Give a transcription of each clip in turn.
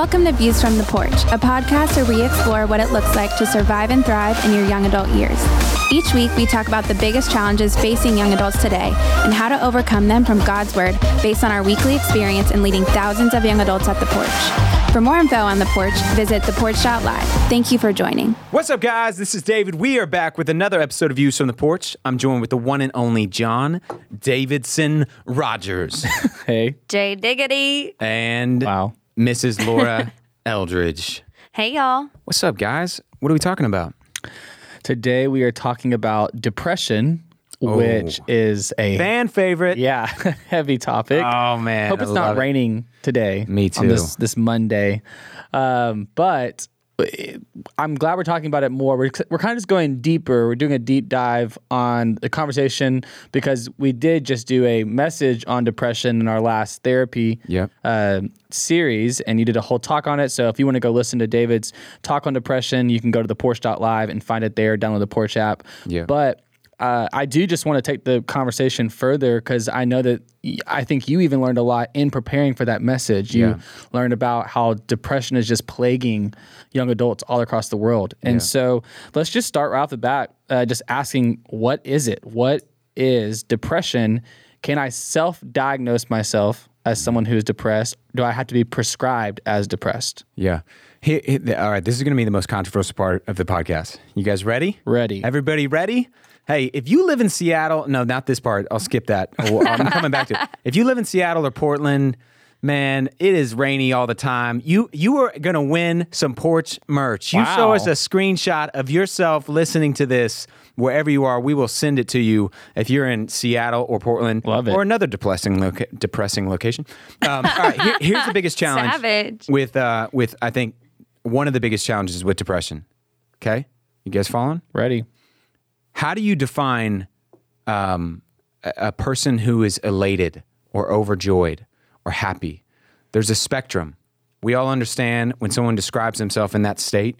Welcome to Views from the Porch, a podcast where we explore what it looks like to survive and thrive in your young adult years. Each week, we talk about the biggest challenges facing young adults today and how to overcome them from God's Word based on our weekly experience in leading thousands of young adults at the porch. For more info on the porch, visit theporch.live. Thank you for joining. What's up, guys? This is David. We are back with another episode of Views from the Porch. I'm joined with the one and only John Davidson Rogers Hey. Jay Diggity. and Wow. Mrs. Laura Eldridge. Hey, y'all. What's up, guys? What are we talking about? Today we are talking about depression, which is a Fan favorite. yeah heavy topic. Oh man. Hope I it's not love it. raining today. Me On too. this this Monday, um, but I'm glad we're talking about it more. We're we're kind of just going deeper. We're doing a deep dive on the conversation because we did just do a message on depression in our last therapy Yep. uh, series, and you did a whole talk on it. So if you want to go listen to David's talk on depression, you can go to the Porch.live and find it there. Download the Porch app. Yeah. But uh, I do just want to take the conversation further because I know that I think you even learned a lot in preparing for that message. You Yeah. learned about how depression is just plaguing young adults all across the world. And so let's just start right off the bat, uh, just asking, what is it? What is depression? Can I self diagnose myself as someone who is depressed? Do I have to be prescribed as depressed? Yeah. All right. This is going to be the most controversial part of the podcast. You guys ready? Ready. Everybody ready? Hey, if you live in Seattle, no, not this part. I'll skip that. Oh, I'm coming back to it. If you live in Seattle or Portland, man, it is rainy all the time. You you are gonna win some porch merch. You show us a screenshot of yourself listening to this wherever you are. We will send it to you if you're in Seattle or Portland Love it. or another depressing loca- depressing location. Um, all right, here- here's the biggest challenge Savage. with uh, with I think one of the biggest challenges with depression. Okay, you guys following? Ready. How do you define um, a, person who is elated or overjoyed or happy? There's a spectrum. We all understand when someone describes himself in that state.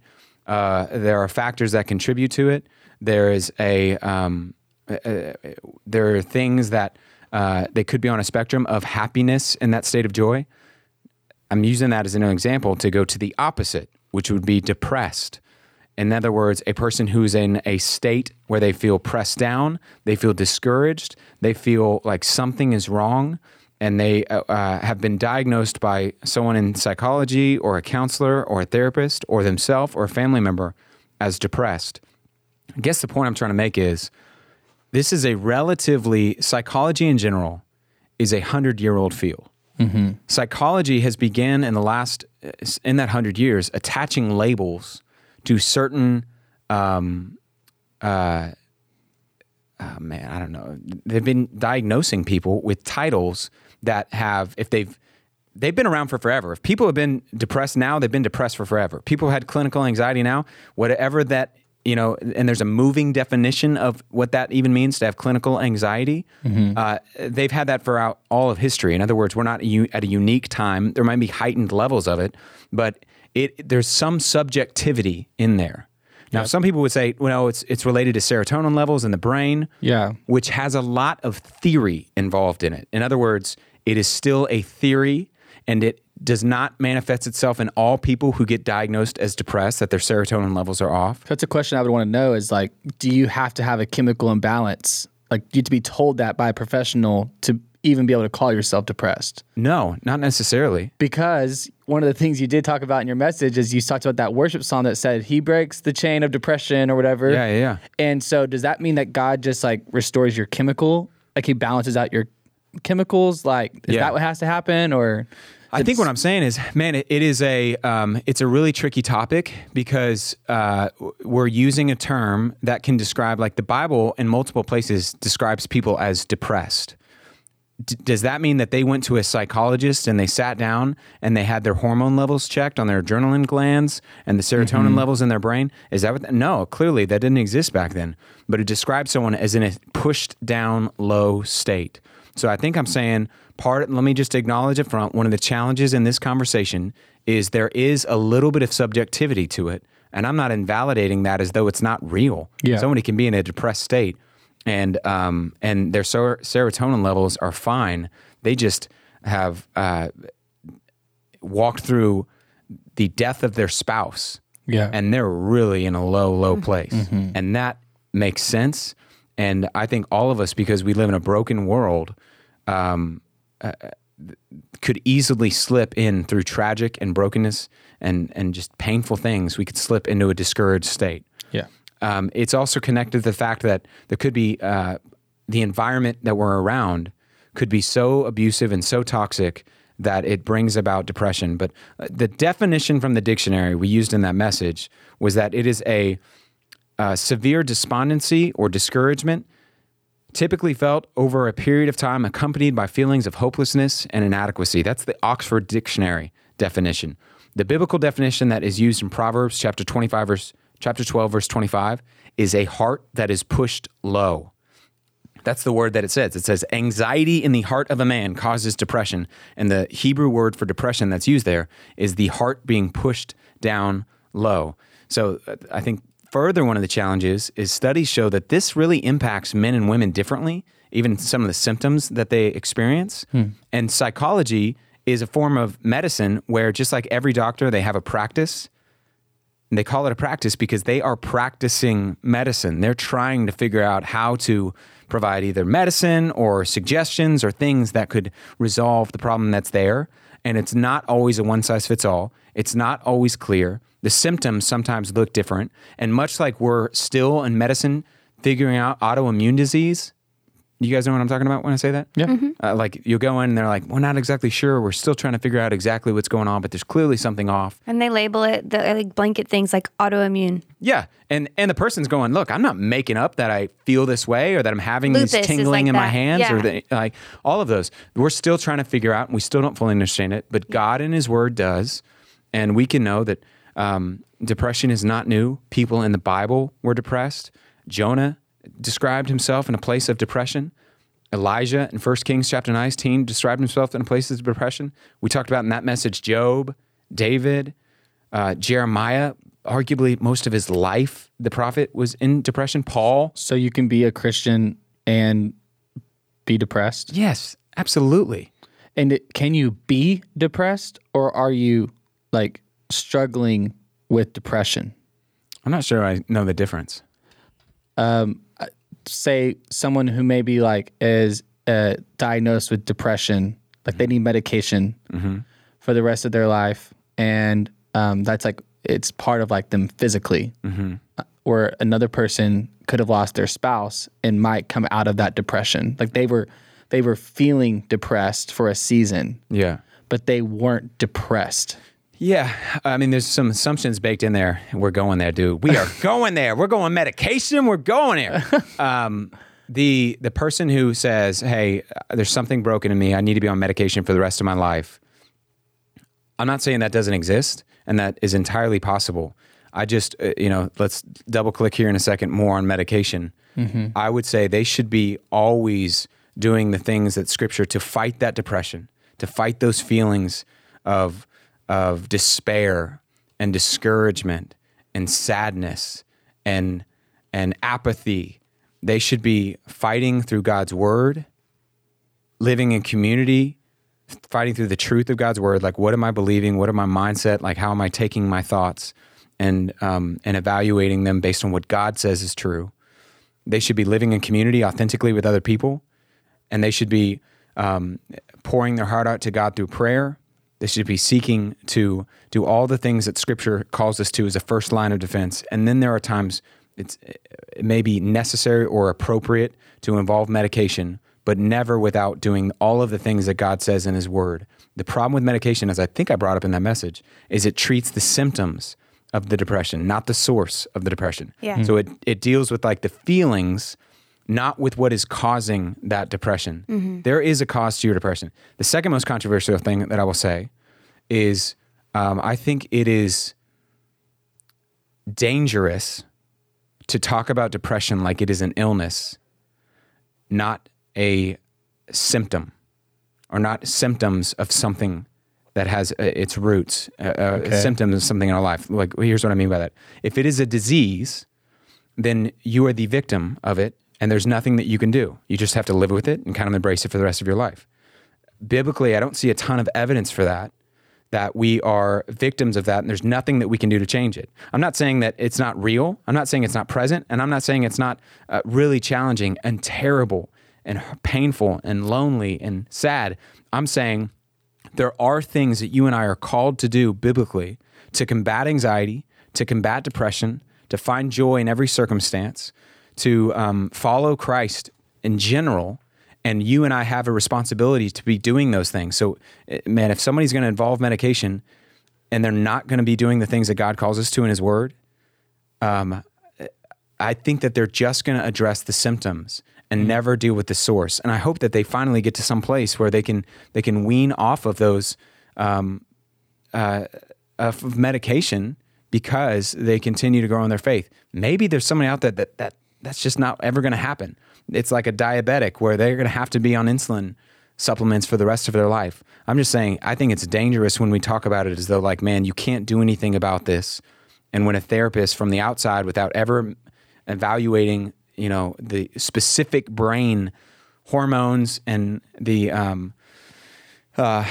Uh, there are factors that contribute to it. There is a um, there are things that uh, they could be on a spectrum of happiness in that state of joy. I'm using that as an example to go to the opposite, which would be depressed. In other words, a person who's in a state where they feel pressed down, they feel discouraged, they feel like something is wrong, and they uh, uh, have been diagnosed by someone in psychology or a counselor or a therapist or themselves or a family member as depressed. I guess the point I'm trying to make is this is a relatively, psychology in general is a hundred year old field psychology has began in the last in that hundred years attaching labels to certain um uh oh man i don't know. They've been diagnosing people with titles that have if they've they've been around for forever. If people have been depressed now they've been depressed for forever. People had clinical anxiety now whatever that you know and there's a moving definition of what that even means to have clinical anxiety uh, they've had that throughout all of history. In other words we're not at a unique time. There might be heightened levels of it but it there's some subjectivity in there now some people would say well it's it's related to serotonin levels in the brain Yeah. which has a lot of theory involved in it. In other words, it is still a theory and it does not manifest itself in all people who get diagnosed as depressed that their serotonin levels are off. That's a question I would want to know is like, do you have to have a chemical imbalance? Like, do you have to be told that by a professional to even be able to call yourself depressed? No, not necessarily. Because one of the things you did talk about in your message is you talked about that worship song that said, He breaks the chain of depression or whatever. Yeah, yeah, yeah. And so, does that mean that God just like restores your chemical? Like, He balances out your chemicals? Like, is Yeah. that what has to happen? Or I think what I'm saying is, man, it, it is a um, it's a really tricky topic because uh, we're using a term that can describe like the Bible in multiple places describes people as depressed. D- does that mean that they went to a psychologist and they sat down and they had their hormone levels checked on their adrenaline glands and the serotonin mm-hmm. levels in their brain? Is that what? no, clearly that didn't exist back then. But it describes someone as in a pushed down low state. So I think I'm saying part. Let me just acknowledge up front. One of the challenges in this conversation is there is a little bit of subjectivity to it, and I'm not invalidating that as though it's not real. Yeah. Somebody can be in a depressed state and um, and their ser- serotonin levels are fine. They just have uh, walked through the death of their spouse Yeah. and they're really in a low, low place. And that makes sense. And I think all of us, because we live in a broken world, um, uh, could easily slip in through tragic and brokenness and, and just painful things. We could slip into a discouraged state. yeah. Um, it's also connected to the fact that there could be uh, the environment that we're around could be so abusive and so toxic that it brings about depression. But uh, the definition from the dictionary we used in that message was that it is a uh, severe despondency or discouragement, typically felt over a period of time, accompanied by feelings of hopelessness and inadequacy. That's the Oxford Dictionary definition. The biblical definition that is used in Proverbs chapter 25 verse chapter 12 verse 25 is a heart that is pushed low. That's the word that it says. It says anxiety in the heart of a man causes depression, and the Hebrew word for depression that's used there is the heart being pushed down low. So uh, I think further one of the challenges is studies show that this really impacts men and women differently, even some of the symptoms that they experience. And psychology is a form of medicine where just like every doctor they have a practice and they call it a practice because they are practicing medicine. They're trying to figure out how to provide either medicine or suggestions or things that could resolve the problem that's there. And it's not always a one size fits all, it's not always clear. The symptoms sometimes look different. And much like we're still in medicine figuring out autoimmune disease, you guys know what I'm talking about when I say that? Yeah. Uh, like you go in and they're like, we're not exactly sure. We're still trying to figure out exactly what's going on, but there's clearly something off. And they label it, the like blanket things like autoimmune. Yeah, and and the person's going, look, I'm not making up that I feel this way or that I'm having Lupus these tingling like in my that. hands or Yeah. the, like all of those. We're still trying to figure out, and we still don't fully understand it. But God in His Word does, and we can know that um, depression is not new. People in the Bible were depressed. Jonah described himself in a place of depression. Elijah in 1 Kings chapter 19 described himself in a place of depression. We talked about in that message Job, David, uh, Jeremiah, arguably most of his life, the prophet was in depression. Paul. So you can be a Christian and be depressed. Yes, absolutely. And it, can you be depressed or are you like struggling with depression? I'm not sure I know the difference. Say someone who maybe like is uh, diagnosed with depression, like they need medication for the rest of their life, and um, that's like it's part of like them physically. Uh, Or another person could have lost their spouse and might come out of that depression. Like they were they were feeling depressed for a season, Yeah. but they weren't depressed. Yeah, I mean, there's some assumptions baked in there. We're going there, dude. We are going there. We're going medication. We're going there. Um, the the person who says, "Hey, there's something broken in me. I need to be on medication for the rest of my life." I'm not saying that doesn't exist, and that is entirely possible. I just, uh, you know, let's double click here in a second more on medication. I would say they should be always doing the things that Scripture to fight that depression, to fight those feelings of of despair and discouragement and sadness and and apathy. They should be fighting through God's word, living in community, fighting through the truth of God's word. Like, what am I believing? What are my mindset? Like, how am I taking my thoughts and um, and evaluating them based on what God says is true? They should be living in community authentically with other people, and they should be um, pouring their heart out to God through prayer. They should be seeking to do all the things that Scripture calls us to as a first line of defense. And then there are times it's it may be necessary or appropriate to involve medication, but never without doing all of the things that God says in His Word. The problem with medication, as I think I brought up in that message, is it treats the symptoms of the depression, not the source of the depression. Yeah. So it, it deals with like the feelings, not with what is causing that depression. There is a cause to your depression. The second most controversial thing that I will say is um, I think it is dangerous to talk about depression like it is an illness, not a symptom or not symptoms of something that has uh, its roots, uh, uh, symptoms of something in our life. Like, here's what I mean by that. If it is a disease, then you are the victim of it, and there's nothing that you can do. You just have to live with it and kind of embrace it for the rest of your life. Biblically, I don't see a ton of evidence for that. that we are victims of that and there's nothing that we can do to change it. I'm not saying that it's not real. I'm not saying it's not present. And I'm not saying it's not uh, really challenging and terrible and painful and lonely and sad. I'm saying there are things that you and I are called to do biblically to combat anxiety, to combat depression, to find joy in every circumstance, to um, follow Christ in general. And you and I have a responsibility to be doing those things. So, eh, man, if somebody's going to involve medication and they're not going to be doing the things that God calls us to in His Word, um, I think that they're just going to address the symptoms and never deal with the source. And I hope that they finally get to some place where they can they can wean off of those um, uh, of medication because they continue to grow in their faith. Maybe there's somebody out there that, that that's just not ever going to happen. It's like a diabetic where they're going to have to be on insulin supplements for the rest of their life. I'm just saying, I think it's dangerous when we talk about it as though, like, man, you can't do anything about this. And when a therapist from the outside, without ever evaluating, you know, the specific brain hormones and the um, uh,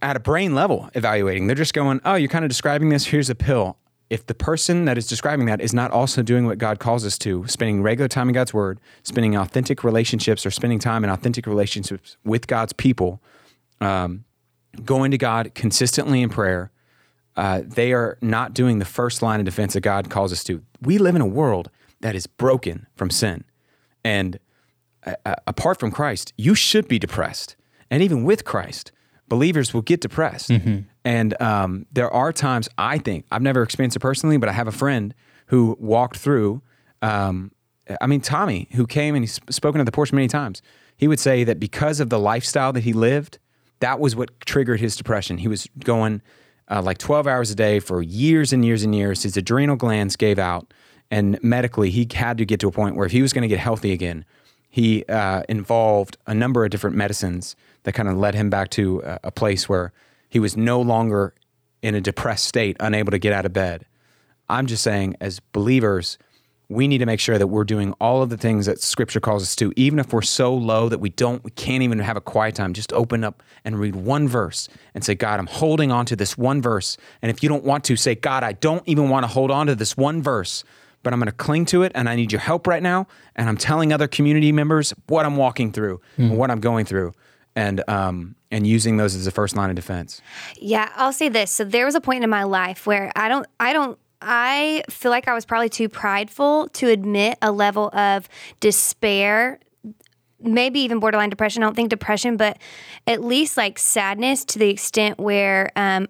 at a brain level evaluating. They're just going, oh, you're kind of describing this. Here's a pill. If the person that is describing that is not also doing what God calls us to, spending regular time in God's Word, spending authentic relationships or spending time in authentic relationships with God's people, um, going to God consistently in prayer, uh, they are not doing the first line of defense that God calls us to. We live in a world that is broken from sin. And uh, uh apart from Christ, you should be depressed and even with Christ, believers will get depressed. Mm-hmm. And um, there are times I think I've never experienced it personally, but I have a friend who walked through. Um, I mean, Tommy, who came and he's spoken at the porch many times. He would say that because of the lifestyle that he lived, that was what triggered his depression. He was going uh, like 12 hours a day for years and years and years. His adrenal glands gave out, and medically, he had to get to a point where if he was going to get healthy again, he uh, involved a number of different medicines that kind of led him back to a, a place where he was no longer in a depressed state, unable to get out of bed. I'm just saying, as believers, we need to make sure that we're doing all of the things that Scripture calls us to, even if we're so low that we don't, we can't even have a quiet time. Just open up and read one verse and say, God, I'm holding on to this one verse. And if you don't want to, say, God, I don't even want to hold on to this one verse, but I'm going to cling to it, and I need your help right now. And I'm telling other community members what I'm walking through mm. and what I'm going through and um, and using those as a first line of defense. Yeah, I'll say this. So there was a point in my life where I don't I don't I feel like I was probably too prideful to admit a level of despair maybe even borderline depression. I don't think depression, but at least like sadness to the extent where um,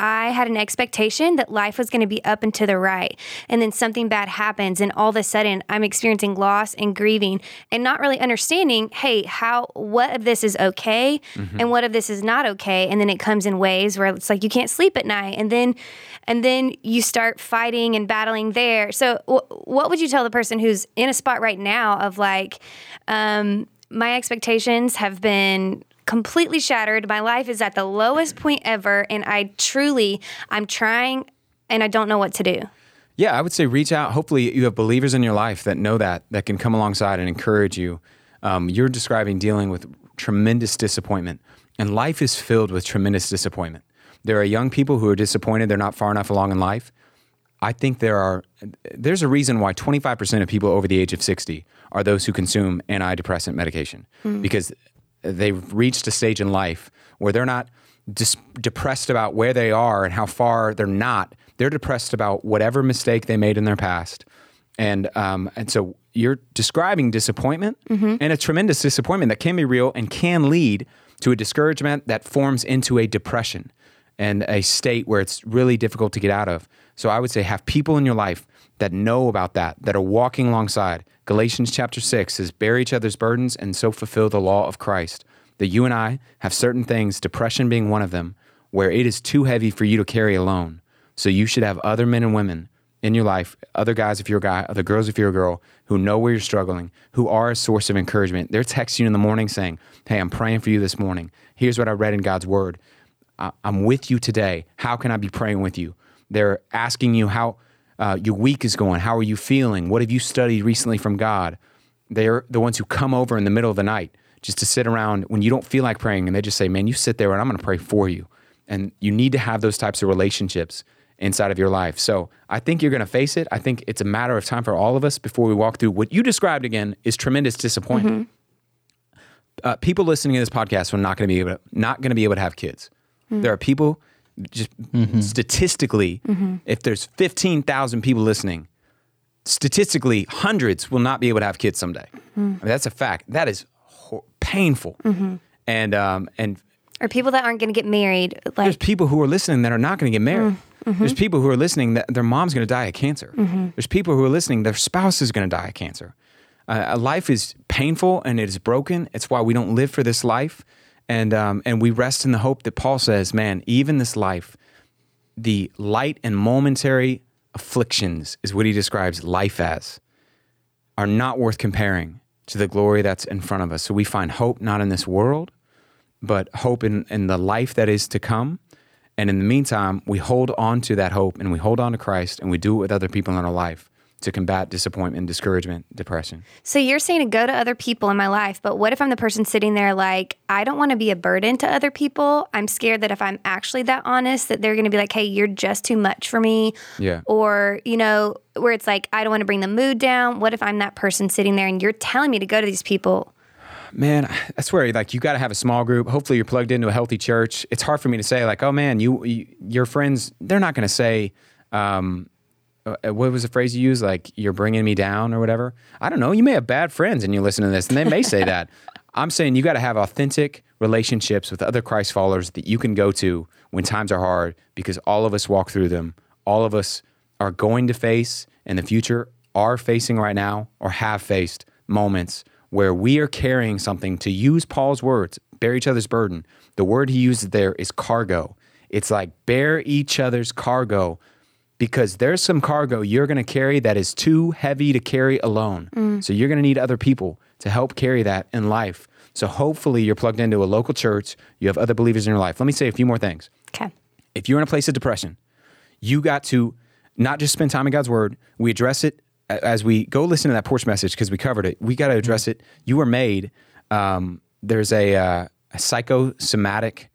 I had an expectation that life was going to be up and to the right. And then something bad happens, and all of a sudden I'm experiencing loss and grieving and not really understanding, hey, how, what of this is okay mm-hmm. and what of this is not okay. And then it comes in waves where it's like you can't sleep at night. And then, and then you start fighting and battling there. So, w- what would you tell the person who's in a spot right now of like, um, my expectations have been completely shattered. My life is at the lowest point ever, and I truly, I'm trying, and I don't know what to do. Yeah, I would say reach out. Hopefully, you have believers in your life that know that, that can come alongside and encourage you. Um, you're describing dealing with tremendous disappointment, and life is filled with tremendous disappointment. There are young people who are disappointed they're not far enough along in life. I think there are there's a reason why 25% of people over the age of 60 are those who consume antidepressant medication mm. because they've reached a stage in life where they're not dis- depressed about where they are and how far they're not. They're depressed about whatever mistake they made in their past. And um, and so you're describing disappointment mm-hmm. and a tremendous disappointment that can be real and can lead to a discouragement that forms into a depression and a state where it's really difficult to get out of. So I would say have people in your life that know about that, that are walking alongside. Galatians chapter 6 says, Bear each other's burdens and so fulfill the law of Christ. That you and I have certain things, depression being one of them, where it is too heavy for you to carry alone. So you should have other men and women in your life, other guys if you're a guy, other girls if you're a girl, who know where you're struggling, who are a source of encouragement. They're texting you in the morning saying, Hey, I'm praying for you this morning. Here's what I read in God's word. I'm with you today. How can I be praying with you? They're asking you how uh, your week is going. How are you feeling? What have you studied recently from God? They're the ones who come over in the middle of the night just to sit around when you don't feel like praying and they just say, Man, you sit there and I'm going to pray for you. And you need to have those types of relationships inside of your life. So I think you're going to face it. I think it's a matter of time for all of us before we walk through what you described again is tremendous disappointment. Uh, people listening to this podcast are not going to be able to, not going to be able to have kids. There are people just mm-hmm. statistically, mm-hmm. if there's 15,000 people listening, statistically, hundreds will not be able to have kids someday. Mm-hmm. I mean, that's a fact. That is ho- painful. And um, and Or people that aren't going to get married. there's people who are listening that are not going to get married. Mm, there's people who are listening that their mom's going to die of cancer. There's people who are listening their spouse is going to die of cancer. Uh, uh, life is painful and it is broken. It's why we don't live for this life, and um, and we rest in the hope that Paul says, "Man, even this life, the light and momentary afflictions is what he describes life as, are not worth comparing to the glory that's in front of us. So we find hope not in this world, but hope in, in the life that is to come. And in the meantime, we hold on to that hope and we hold on to Christ and we do it with other people in our life to combat disappointment, discouragement, depression. so you're saying to go to other people in my life, but what if I'm the person sitting there like, I don't want to be a burden to other people. I'm scared that if I'm actually that honest, that they're going to be like, hey, you're just too much for me. Yeah. Or, you know, where it's like, I don't want to bring the mood down. What if I'm that person sitting there and you're telling me to go to these people? Man, I swear, like you got to have a small group. Hopefully, you're plugged into a healthy church. It's hard for me to say, like, oh man, you, you your friends, they're not going to say, um, Uh, uh, what was the phrase you used? Like, you're bringing me down or whatever. I don't know. You may have bad friends and you listen to this, and they may say that. I'm saying you got to have authentic relationships with other Christ followers that you can go to when times are hard, because all of us walk through them. All of us are going to face in the future, are facing right now, or have faced moments where we are carrying something. To use Paul's words, bear each other's burden. The word he uses there is cargo. It's like bear each other's cargo because there's some cargo you're going to carry that is too heavy to carry alone. So you're going to need other people to help carry that in life. So hopefully you're plugged into a local church, you have other believers in your life. Let me say a few more things. Okay. If you're in a place of depression, you got to not just spend time in God's word, we address it as we go listen to that porch message because we covered it. We got to address it. You were made. Um, there's a, uh, a psychosomatic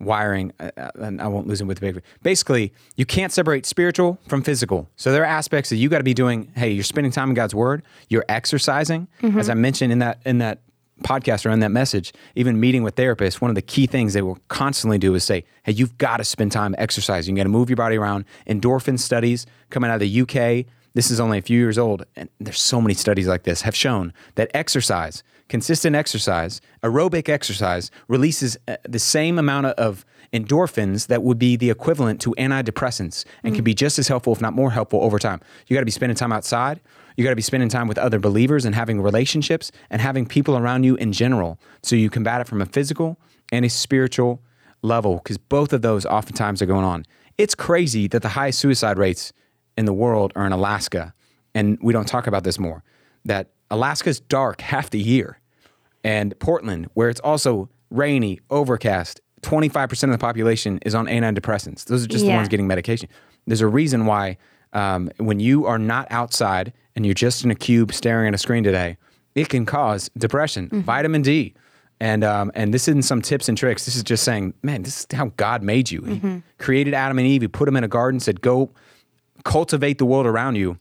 wiring, uh, uh, and I won't lose it with the big. Basically, you can't separate spiritual from physical. So there are aspects that you got to be doing. Hey, you're spending time in God's Word. You're exercising, as I mentioned in that in that podcast or in that message. Even meeting with therapists, one of the key things they will constantly do is say, "Hey, you've got to spend time exercising. You got to move your body around." Endorphin studies coming out of the UK. This is only a few years old, and there's so many studies like this have shown that exercise, consistent exercise, aerobic exercise, releases uh, the same amount of endorphins that would be the equivalent to antidepressants and can be just as helpful, if not more helpful, over time. You got to be spending time outside. You got to be spending time with other believers and having relationships and having people around you in general. So you combat it from a physical and a spiritual level because both of those oftentimes are going on. It's crazy that the highest suicide rates in the world are in Alaska. And we don't talk about this more. That Alaska's dark half the year. And Portland, where it's also rainy, overcast, 25% of the population is on antidepressants. Those are just the ones getting medication. There's a reason why um, when you are not outside and you're just in a cube staring at a screen today, it can cause depression. Vitamin D. And um, and this isn't some tips and tricks. This is just saying, man, this is how God made you. He created Adam and Eve. He put them in a garden. Said, go cultivate the world around you,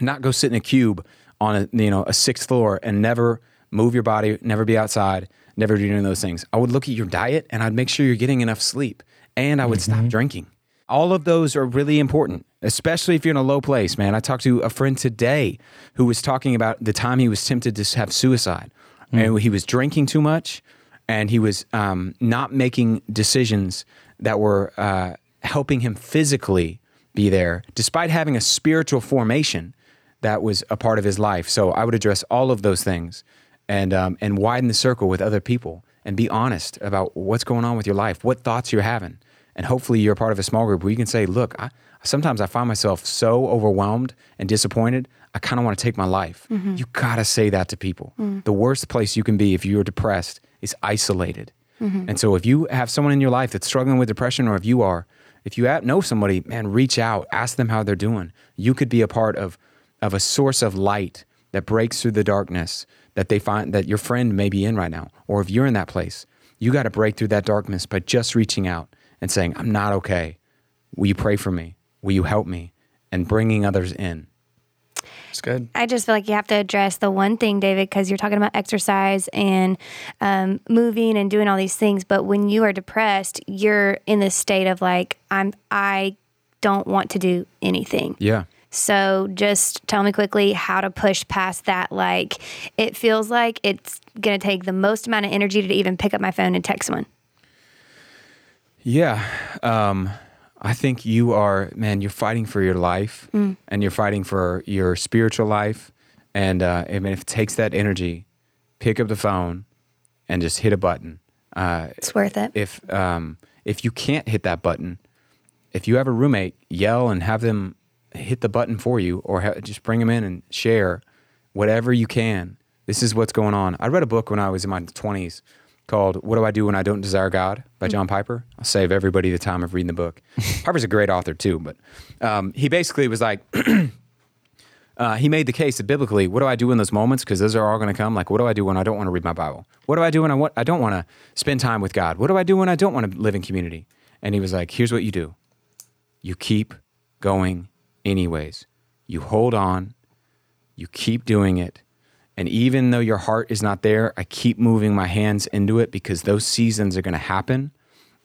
not go sit in a cube on a you know a sixth floor and never move your body, never be outside, never do any of those things. I would look at your diet and I'd make sure you're getting enough sleep, and I would stop drinking. All of those are really important, especially if you're in a low place, man. I talked to a friend today who was talking about the time he was tempted to have suicide. And he was drinking too much and he was um, not making decisions that were uh, helping him physically be there, despite having a spiritual formation that was a part of his life. So I would address all of those things and um, and widen the circle with other people and be honest about what's going on with your life, what thoughts you're having, and hopefully you're a part of a small group where you can say, "Look, I, sometimes I find myself so overwhelmed and disappointed, I kind of want to take my life." Mm-hmm. You gotta say that to people. Mm. The worst place you can be if you're depressed is isolated. Mm-hmm. And so if you have someone in your life that's struggling with depression, or if you are, if you know somebody, man, reach out, ask them how they're doing. You could be a part of of a source of light that breaks through the darkness that they find that your friend may be in right now. Or if you're in that place, you got to break through that darkness by just reaching out and saying, I'm not okay. Will you pray for me? Will you help me? And bringing others in. It's good. I just feel like you have to address the one thing, David, because you're talking about exercise and um, moving and doing all these things. But when you are depressed, you're in this state of like, I'm, I don't want to do anything. Yeah. So just tell me quickly how to push past that. Like, it feels like it's going to take the most amount of energy to even pick up my phone and text someone. Yeah. Um, I think you are, man, you're fighting for your life Mm. and you're fighting for your spiritual life. And uh, I mean, if it takes that energy, pick up the phone and just hit a button. Uh, It's worth it. if um, if you can't hit that button, if you have a roommate, yell and have them hit the button for you, or ha- just bring them in and share whatever you can. This is what's going on. I read a book when I was in my twenties called "What Do I Do When I Don't Desire God" by John Piper. I'll save everybody the time of reading the book. Piper's a great author too, but um, he basically was like. Uh, he made the case that biblically, what do I do in those moments? Because those are all going to come. Like, what do I do when I don't want to read my Bible? What do I do when I, want, I don't want to spend time with God? What do I do when I don't want to live in community? And he was like, here's what you do you keep going anyways. You hold on, you keep doing it. And even though your heart is not there, I keep moving my hands into it because those seasons are going to happen.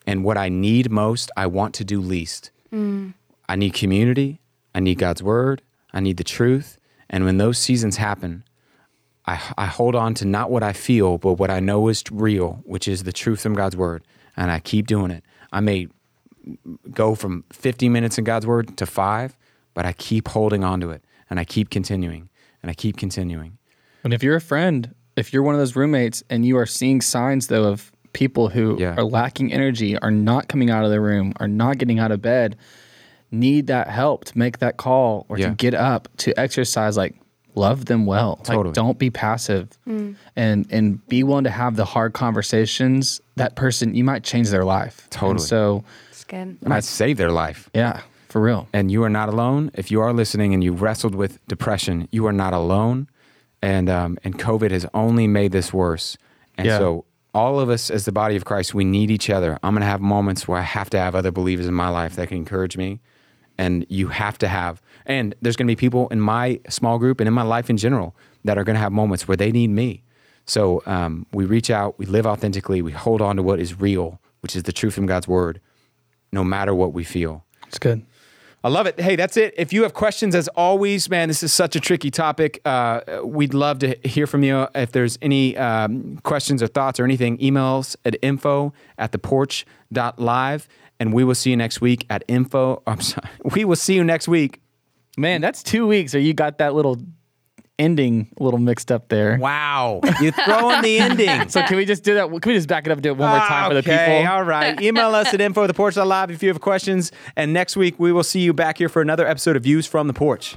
And what I need most, I want to do least. Mm. I need community. I need God's word. I need the truth. And when those seasons happen, I, I hold on to not what I feel, but what I know is real, which is the truth from God's word. And I keep doing it. I may go from 50 minutes in God's word to five, but I keep holding on to it and I keep continuing and I keep continuing. And if you're a friend, if you're one of those roommates and you are seeing signs though of people who Yeah. are lacking energy, are not coming out of the room, are not getting out of bed, need that help to make that call or Yeah. to get up to exercise, like love them well. Totally. Like don't be passive mm. and and be willing to have the hard conversations. That person you might change their life. And Totally. so It's good. It might save their life. yeah, for real. and you are not alone. If you are listening and you've wrestled with depression, you are not alone. And um, and COVID has only made this worse. And Yeah. so all of us as the body of Christ, we need each other. I'm going to have moments where I have to have other believers in my life that can encourage me. And you have to have, and there's going to be people in my small group and in my life in general that are going to have moments where they need me. So um, we reach out, we live authentically, we hold on to what is real, which is the truth from God's word, no matter what we feel. It's good. I love it. Hey, that's it. If you have questions, as always, man, this is such a tricky topic. Uh, we'd love to hear from you. If there's any um, questions or thoughts or anything, emails at info at the porch.live. And we will see you next week at info. I'm sorry. We will see you next week. Man, that's two weeks or you got that little ending a little mixed up there. Wow. You throw in the ending. So can we just do that? Can we just back it up and do it one more time for the people? Okay. All right. Email us at info at the porch.live if you have questions. And next week, we will see you back here for another episode of Views from the Porch.